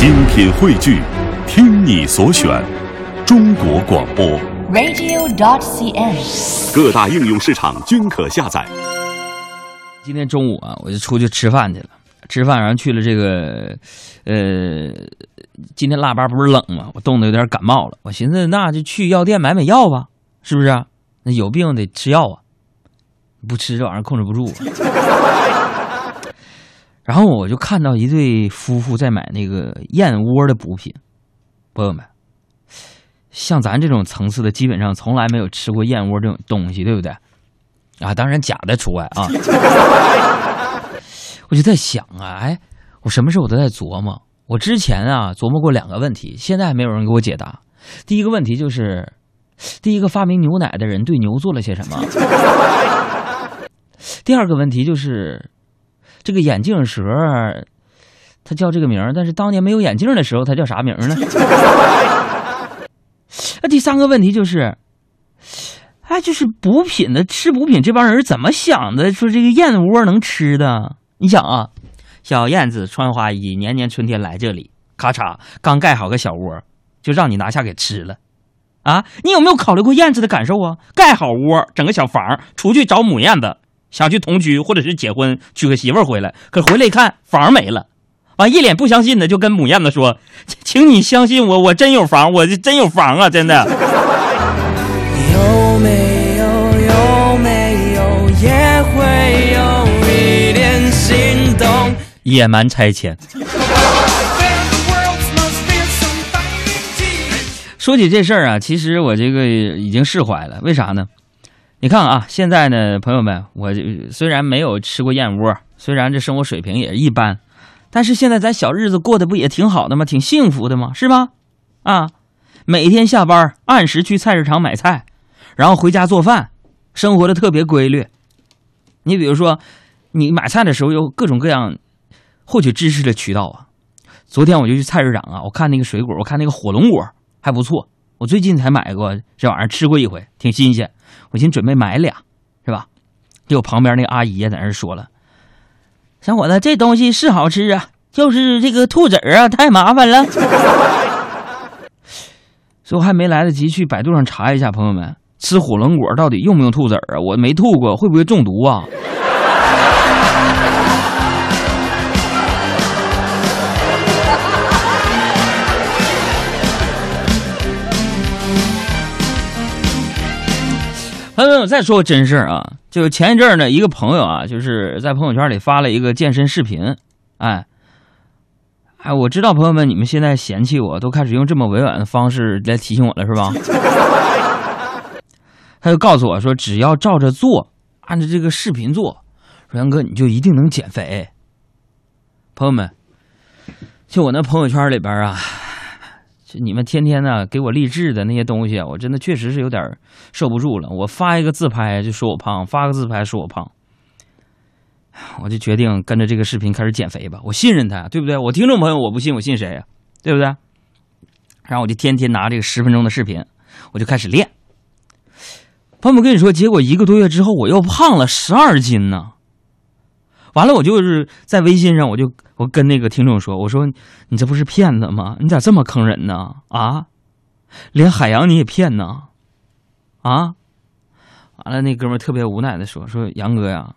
精品汇聚，听你所选，中国广播。radio.dot.cn，。各大应用市场均可下载。今天中午啊，我就出去吃饭去了。吃饭，然后去了这个，呃，今天腊八不是冷吗？我冻得有点感冒了。我寻思，那就去药店买买药吧，是不是、啊？那有病得吃药啊，不吃这玩意儿控制不住、啊。然后我就看到一对夫妇在买那个燕窝的补品，朋友们，像咱这种层次的，基本上从来没有吃过燕窝这种东西，对不对？啊，当然假的除外啊。我就在想啊，哎，我什么事我都在琢磨。我之前啊琢磨过两个问题，现在还没有人给我解答。第一个问题就是，第一个发明牛奶的人对牛做了些什么？第二个问题就是，这个眼镜蛇，它叫这个名儿，但是当年没有眼镜的时候，它叫啥名儿呢？那 第三个问题就是，哎，就是补品的吃补品这帮人怎么想的？说这个燕窝能吃的？你想啊，小燕子穿花衣，年年春天来这里，咔嚓，刚盖好个小窝，就让你拿下给吃了，啊！你有没有考虑过燕子的感受啊？盖好窝，整个小房，出去找母燕子，想去同居或者是结婚，娶个媳妇儿回来，可回来一看房没了，完一脸不相信的就跟母燕子说：“请你相信我，我真有房，我真有房啊，真的。”有没有有没有也会有一点心动？野蛮拆迁。说起这事儿啊，其实我这个已经释怀了。为啥呢？你看啊，现在呢，朋友们，我虽然没有吃过燕窝，虽然这生活水平也一般，但是现在咱小日子过得不也挺好的吗？挺幸福的吗？是吧？啊，每天下班按时去菜市场买菜，然后回家做饭，生活的特别规律。你比如说，你买菜的时候有各种各样获取知识的渠道啊。昨天我就去菜市场啊，我看那个水果，我看那个火龙果还不错，我最近才买过这玩意儿，吃过一回，挺新鲜。我寻思准备买俩，是吧？结果旁边那阿姨在那儿说了：“小伙子，这东西是好吃啊，就是这个吐籽儿啊太麻烦了。”所以我还没来得及去百度上查一下，朋友们，吃火龙果到底用不用吐籽儿啊？我没吐过，会不会中毒啊？朋友们，我再说个真事儿啊，就前一阵儿呢，一个朋友啊，就是在朋友圈里发了一个健身视频，哎，哎，我知道朋友们你们现在嫌弃我，都开始用这么委婉的方式来提醒我了，是吧？他就告诉我说，只要照着做，按照这个视频做，说杨哥你就一定能减肥。朋友们，就我那朋友圈里边啊。就你们天天呢给我励志的那些东西啊，我真的确实是有点受不住了。我发一个自拍就说我胖，发个自拍说我胖，我就决定跟着这个视频开始减肥吧。我信任他，对不对？我听众朋友我不信，我信谁呀、对不对？然后我就天天拿这个十分钟的视频，我就开始练。朋友们，跟你说，结果一个多月之后，我又胖了十二斤呢。完了，我就是在微信上，我就我跟那个听众说，我说你这不是骗子吗？你咋这么坑人呢？啊，连海洋你也骗呢？啊！完了，那哥们特别无奈的说说杨哥呀，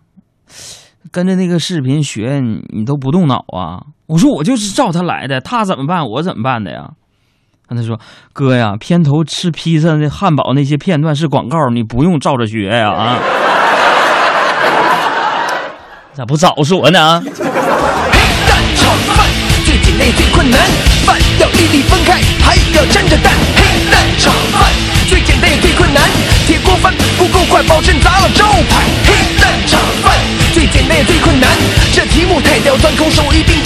跟着那个视频学，你你都不动脑啊？我说我就是照他来的，他怎么办我怎么办的呀？他说哥呀，片头吃披萨的汉堡那些片段是广告，你不用照着学呀啊！咋不早说呢？黑蛋炒饭最简单也最困难，饭要粒粒分开，还要沾着蛋。黑蛋炒饭最简单也最困难，铁锅饭不够快，保证砸了招牌。黑蛋炒饭最简单也最困难，这题目太刁钻，空手一定